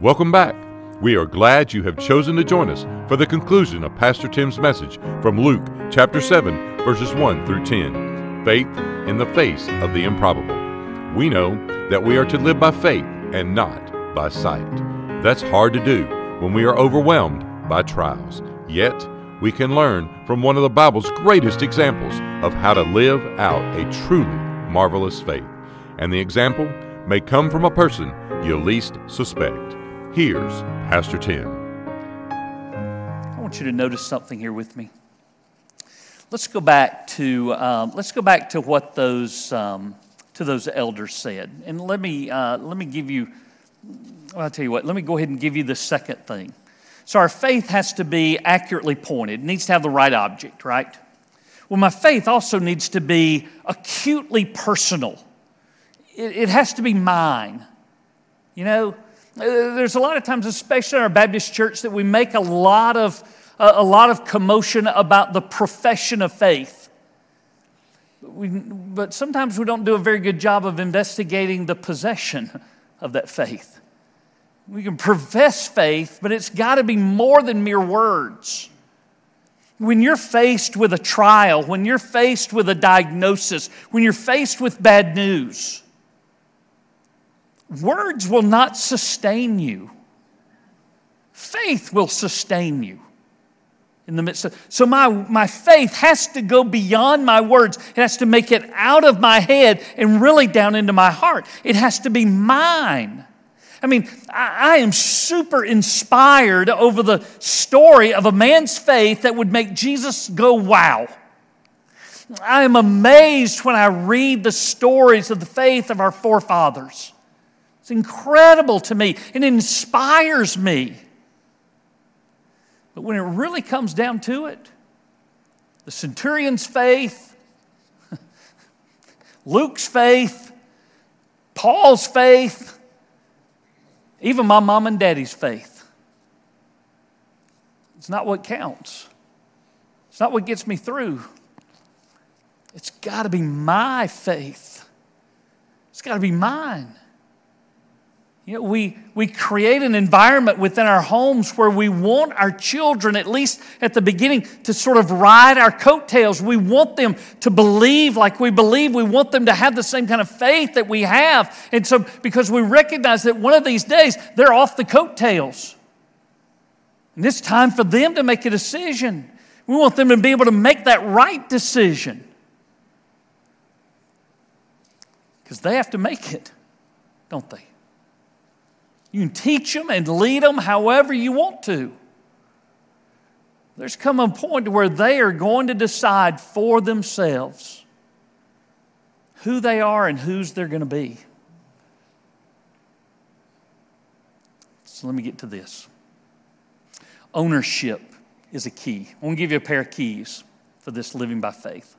Welcome back. We are glad you have chosen to join us for the conclusion of Pastor Tim's message from Luke chapter 7, verses 1 through 10 Faith in the face of the improbable. We know that we are to live by faith and not by sight. That's hard to do when we are overwhelmed by trials. Yet, we can learn from one of the Bible's greatest examples of how to live out a truly marvelous faith. And the example may come from a person you least suspect. Here's Pastor Tim. I want you to notice something here with me. Let's go back to um, let's go back to what those um, to those elders said, and let me uh, let me give you. I'll tell you what. Let me go ahead and give you the second thing. So our faith has to be accurately pointed. It needs to have the right object, right? Well, my faith also needs to be acutely personal. It, it has to be mine. You know, Uh, there's a lot of times, especially in our Baptist church, that we make a lot of, a lot of commotion about the profession of faith. We, but sometimes we don't do a very good job of investigating the possession of that faith. We can profess faith, but it's got to be more than mere words. When you're faced with a trial, when you're faced with a diagnosis, when you're faced with bad news, Words will not sustain you. Faith will sustain you in the midst of so my, my faith has to go beyond my words. It has to make it out of my head and really down into my heart. It has to be mine. I mean I, I am super inspired over the story of a man's faith that would make jesus go wow. I am amazed when i read the stories of the faith of our forefathers it's incredible to me. It inspires me. But when it really comes down to it, the centurion's faith, Luke's faith, Paul's faith, even my mom and daddy's faith. It's not what counts. It's not what gets me through. It's got to be my faith. It's got to be mine. You know, we, we create an environment within our homes where we want our children, at least at the beginning, to sort of ride our coattails. We want them to believe like we believe. We want them to have the same kind of faith that we have. And so, because we recognize that one of these days they're off the coattails. And it's time for them to make a decision. We want them to be able to make that right decision. Because they have to make it, don't they? You can teach them and lead them however you want to. There's come a point where they are going to decide for themselves who they are and whose they're going to be. So let me get to this. Ownership is a key. I want to give you a pair of keys for this living by faith.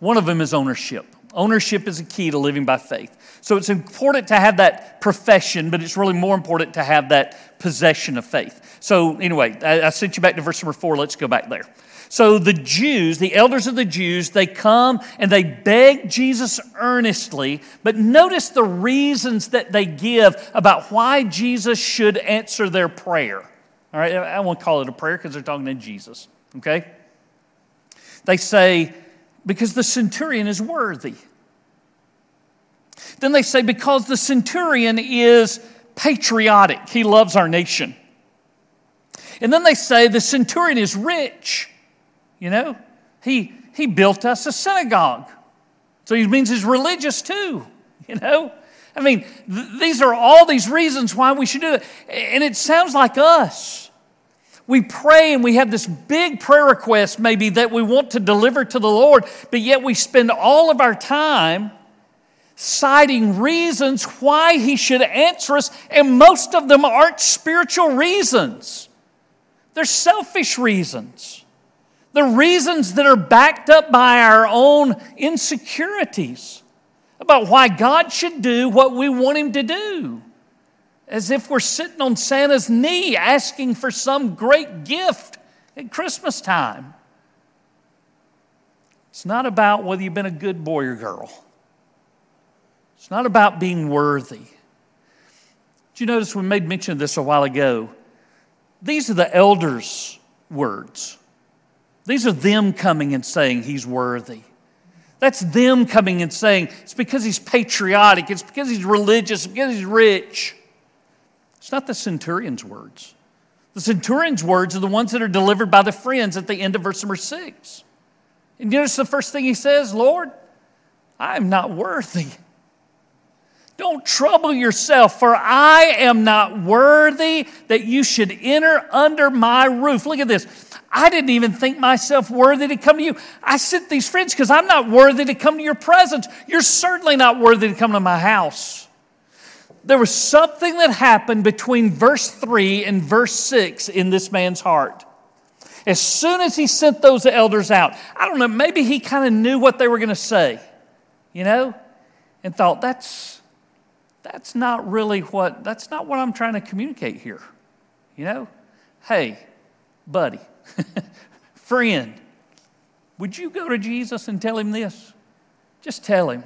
One of them is ownership. Ownership is a key to living by faith. So it's important to have that profession, but it's really more important to have that possession of faith. So, anyway, I, sent you back to verse number four. Let's go back there. So the Jews, the elders of the Jews, they come and they beg Jesus earnestly, but notice the reasons that they give about why Jesus should answer their prayer. All right, I won't call it a prayer because they're talking to Jesus, okay? They say, because the centurion is worthy. Then they say, because the centurion is patriotic, he loves our nation. And then they say, the centurion is rich. You know, he, he built us a synagogue. So he means he's religious too, you know? I mean, th- these are all these reasons why we should do it. And it sounds like us we pray and we have this big prayer request, maybe that we want to deliver to the Lord, but yet we spend all of our time citing reasons why He should answer us, and most of them aren't spiritual reasons. They're selfish reasons. The reasons that are backed up by our own insecurities about why God should do what we want Him to do as if we're sitting on Santa's knee asking for some great gift at Christmas time. It's not about whether you've been a good boy or girl. It's not about being worthy. Did you notice we made mention of this a while ago? These are the elders' words. These are them coming and saying he's worthy. That's them coming and saying it's because he's patriotic, it's because he's religious, it's because he's rich. It's not the centurion's words. The centurion's words are the ones that are delivered by the friends at the end of verse number six. And notice the first thing he says, Lord, I am not worthy. Don't trouble yourself, for I am not worthy that you should enter under my roof. Look at this. I didn't even think myself worthy to come to you. I sent these friends because I'm not worthy to come to your presence. You're certainly not worthy to come to my house. There was something that happened between verse 3 and verse 6 in this man's heart. As soon as he sent those elders out, I don't know, maybe he kind of knew what they were going to say, you know, and thought, that's, that's not really what, that's not what I'm trying to communicate here, you know? Hey, buddy, friend, would you go to Jesus and tell him this? Just tell him.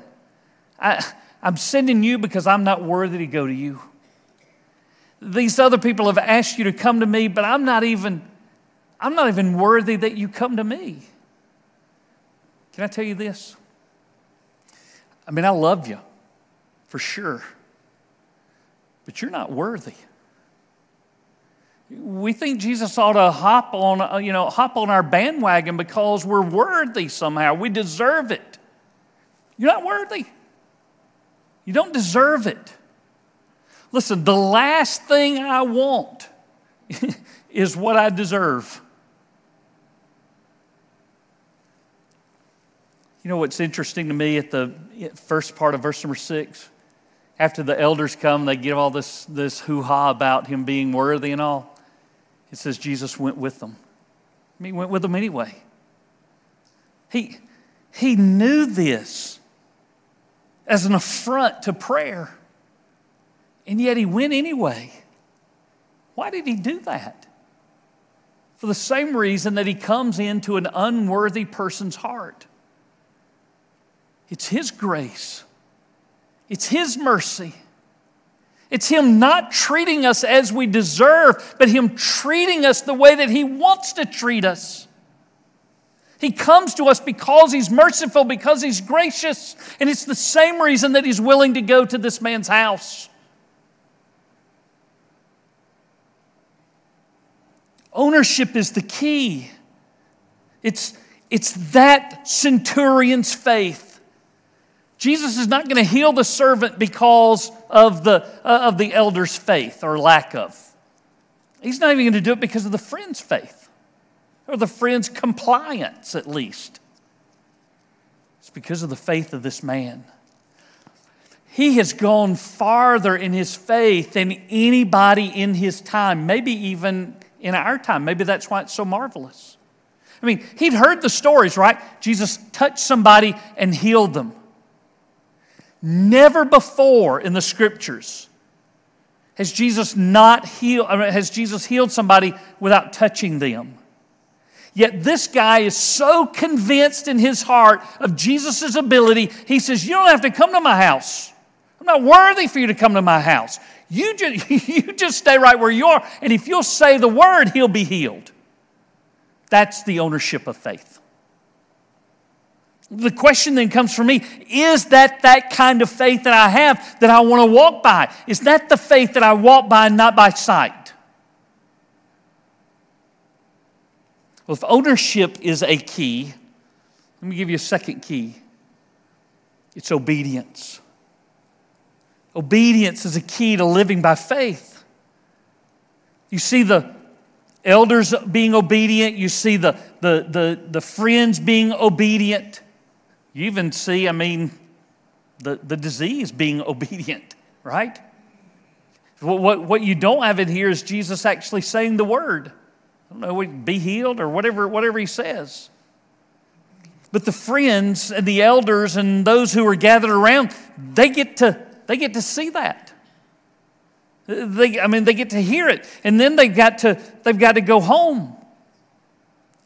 I, I'm sending you because I'm not worthy to go to you. These other people have asked you to come to me, but I'm not even, I'm not even worthy that you come to me. Can I tell you this? I mean, I love you for sure, but you're not worthy. We think Jesus ought to hop on, uh, you know, hop on our bandwagon because we're worthy somehow. We deserve it. You're not worthy. You don't deserve it. Listen, the last thing I want is what I deserve. You know what's interesting to me at the first part of verse number six? After the elders come, they give all this, this hoo ha about him being worthy and all. It says Jesus went with them. He went with them anyway. He, he knew this as an affront to prayer, and yet he went anyway. Why did he do that? For the same reason that he comes into an unworthy person's heart. It's his grace, it's his mercy. It's Him not treating us as we deserve, but Him treating us the way that He wants to treat us. He comes to us because He's merciful, because He's gracious, and it's the same reason that He's willing to go to this man's house. Ownership is the key. It's, it's that centurion's faith Jesus is not going to heal the servant because of the, uh, of the elder's faith or lack of. He's not even going to do it because of the friend's faith or the friend's compliance, at least. It's because of the faith of this man. He has gone farther in his faith than anybody in his time, maybe even in our time. Maybe that's why it's so marvelous. I mean, he'd heard the stories, right? Jesus touched somebody and healed them. Never before in the scriptures has Jesus not healed, has Jesus healed somebody without touching them. Yet this guy is so convinced in his heart of Jesus' ability, he says, You don't have to come to my house. I'm not worthy for you to come to my house. You just, you just stay right where you are, and if you'll say the word, he'll be healed. That's the ownership of faith. The question then comes for me is that that kind of faith that I have that I want to walk by? Is that the faith that I walk by and not by sight? Well, if ownership is a key, let me give you a second key it's obedience. Obedience is a key to living by faith. You see the elders being obedient, you see the, the, the, the friends being obedient. You even see, I mean, the, the disease being obedient, right? What, what, what you don't have in here is Jesus actually saying the word. I don't know, be healed or whatever, whatever he says. But the friends and the elders and those who are gathered around, they get to, they get to see that. They, I mean, they get to hear it. And then they've got to, they've got to go home.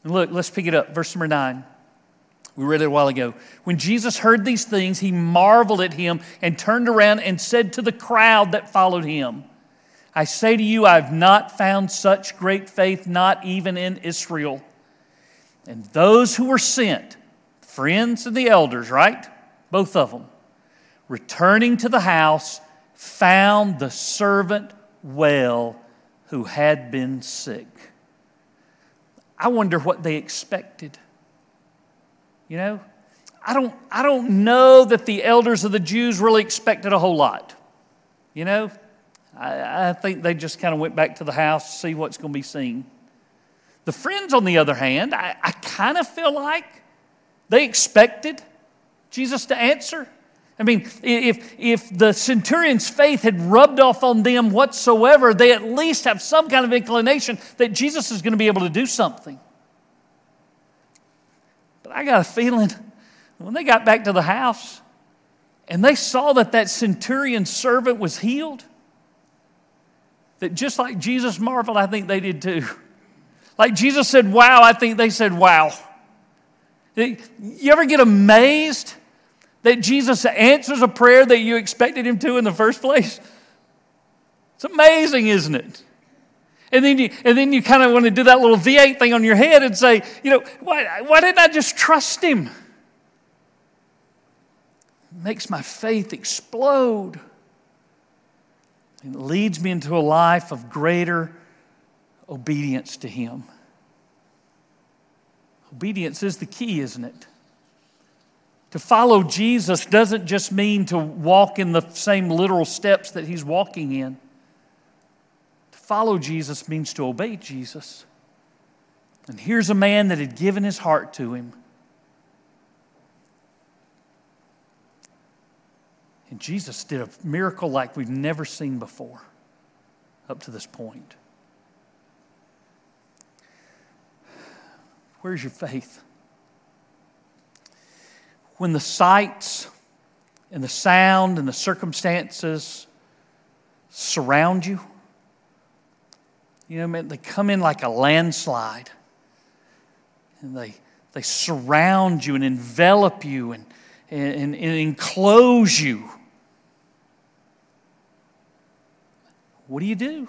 And look, let's pick it up. Verse number nine. We read it a while ago. When Jesus heard these things, he marveled at him and turned around and said to the crowd that followed him, I say to you, I've not found such great faith, not even in Israel. And those who were sent, friends and the elders, right? Both of them, returning to the house, found the servant well who had been sick. I wonder what they expected. You know, I don't, I don't know that the elders of the Jews really expected a whole lot. You know, I, I think they just kind of went back to the house to see what's going to be seen. The friends, on the other hand, I, I kind of feel like they expected Jesus to answer. I mean, if, if the centurion's faith had rubbed off on them whatsoever, they at least have some kind of inclination that Jesus is going to be able to do something. But I got a feeling when they got back to the house and they saw that that centurion's servant was healed, that just like Jesus marveled, I think they did too. Like Jesus said, wow, I think they said, wow. You ever get amazed that Jesus answers a prayer that you expected him to in the first place? It's amazing, isn't it? And then you, and then you kind of want to do that little V8 thing on your head and say, you know, why, why didn't I just trust him? It makes my faith explode. It leads me into a life of greater obedience to Him. Obedience is the key, isn't it? To follow Jesus doesn't just mean to walk in the same literal steps that He's walking in. To follow Jesus means to obey Jesus. And here's a man that had given his heart to Him. And Jesus did a miracle like we've never seen before up to this point. Where's your faith? When the sights and the sound and the circumstances surround you, you know, man, they come in like a landslide and they, they surround you and envelop you and, and, and enclose you. What do you do?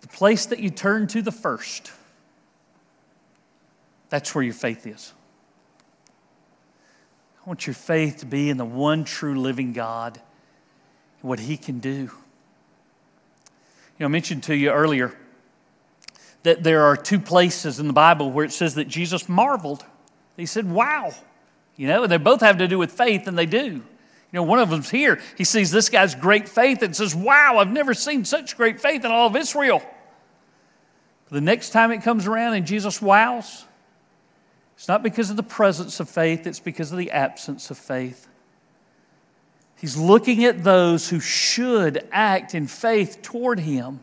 The place that you turn to the first, that's where your faith is. I want your faith to be in the one true living God and what He can do. You know, I mentioned to you earlier that there are two places in the Bible where it says that Jesus marveled. He said, Wow. You know, and they both have to do with faith, and they do. You know, one of them's here. He sees this guy's great faith and says, Wow, I've never seen such great faith in all of Israel. The next time it comes around and Jesus wows, it's not because of the presence of faith, it's because of the absence of faith. He's looking at those who should act in faith toward him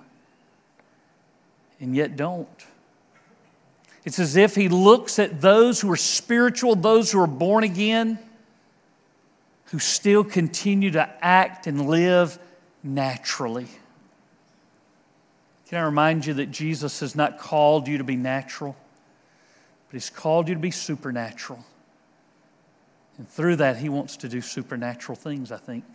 and yet don't. It's as if he looks at those who are spiritual, those who are born again who still continue to act and live naturally. Can I remind you that Jesus has not called you to be natural, but He's called you to be supernatural. And through that, He wants to do supernatural things, I think.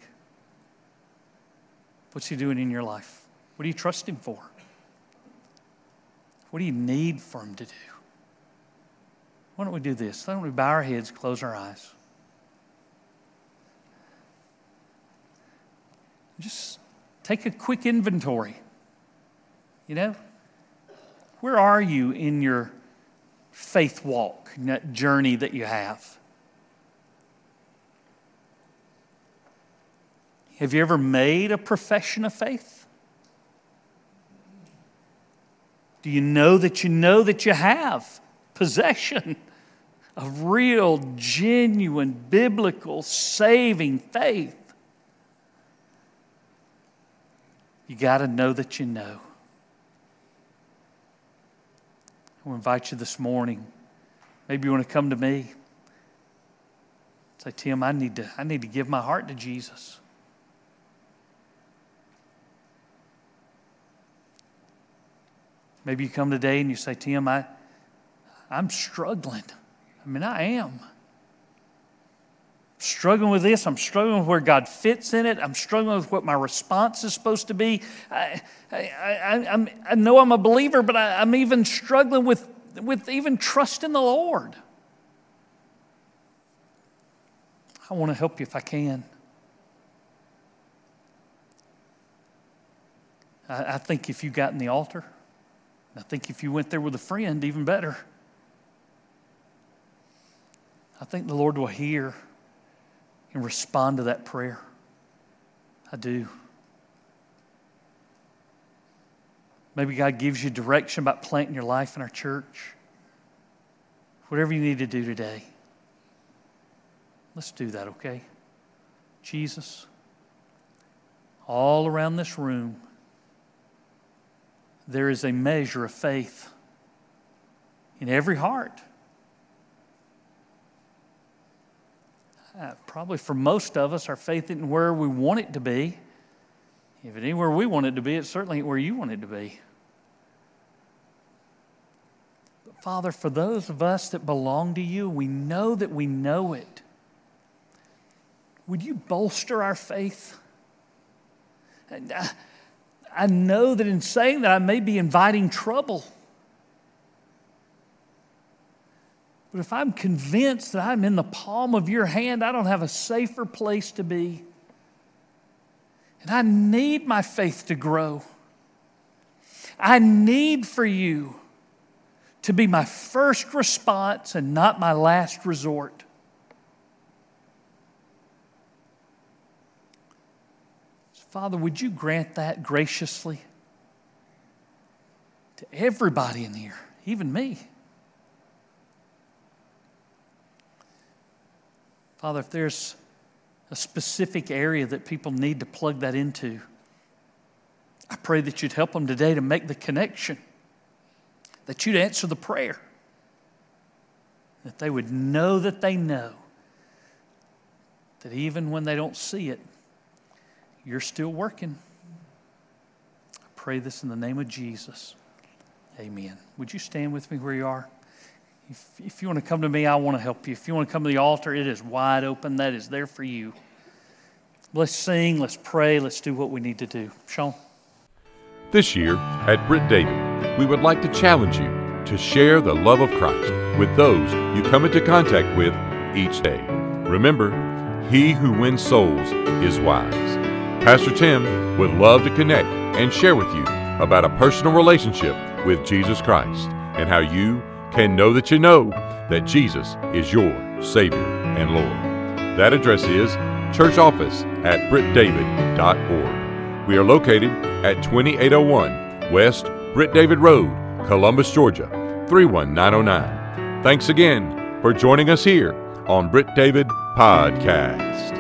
What's He doing in your life? What do you trust Him for? What do you need for Him to do? Why don't we do this? Why don't we bow our heads, close our eyes? Just take a quick inventory. You know, where are you in your faith walk, that journey that you have? Have you ever made a profession of faith? Do you know that you know that you have possession of real, genuine, biblical, saving faith? You got to know that you know. I invite you this morning. Maybe you want to come to me. Say, Tim, I need to, I need to give my heart to Jesus. Maybe you come today and you say, Tim, I, I'm struggling. I mean, I am. Struggling with this. I'm struggling with where God fits in it. I'm struggling with what my response is supposed to be. I, I, I, I know I'm a believer, but I, I'm even struggling with, with even trusting the Lord. I want to help you if I can. I, I think if you got in the altar, I think if you went there with a friend, even better. I think the Lord will hear and respond to that prayer. I do. Maybe God gives you direction about planting your life in our church. Whatever you need to do today, let's do that, okay? Jesus, all around this room, there is a measure of faith in every heart. Uh, probably for most of us, our faith isn't where we want it to be. If it ain't where we want it to be, it's certainly where you want it to be. But Father, for those of us that belong to you, we know that we know it. Would you bolster our faith? And, uh, I know that in saying that, I may be inviting trouble. But if I'm convinced that I'm in the palm of your hand, I don't have a safer place to be. And I need my faith to grow. I need for you to be my first response and not my last resort. Father, would you grant that graciously to everybody in here, even me? Father, if there's a specific area that people need to plug that into, I pray that you'd help them today to make the connection, that you'd answer the prayer, that they would know that they know that even when they don't see it, you're still working. I pray this in the name of Jesus. Amen. Would you stand with me where you are? If, if you want to come to me, I want to help you. If you want to come to the altar, it is wide open. That is there for you. Let's sing, let's pray, let's do what we need to do. Sean? This year at Britt David, we would like to challenge you to share the love of Christ with those you come into contact with each day. Remember, he who wins souls is wise. Pastor Tim would love to connect and share with you about a personal relationship with Jesus Christ and how you can know that you know that Jesus is your Savior and Lord. That address is church office at brittdavid.org. We are located at 2801 West Britt David Road, Columbus, Georgia 31909. Thanks again for joining us here on Britt David Podcast.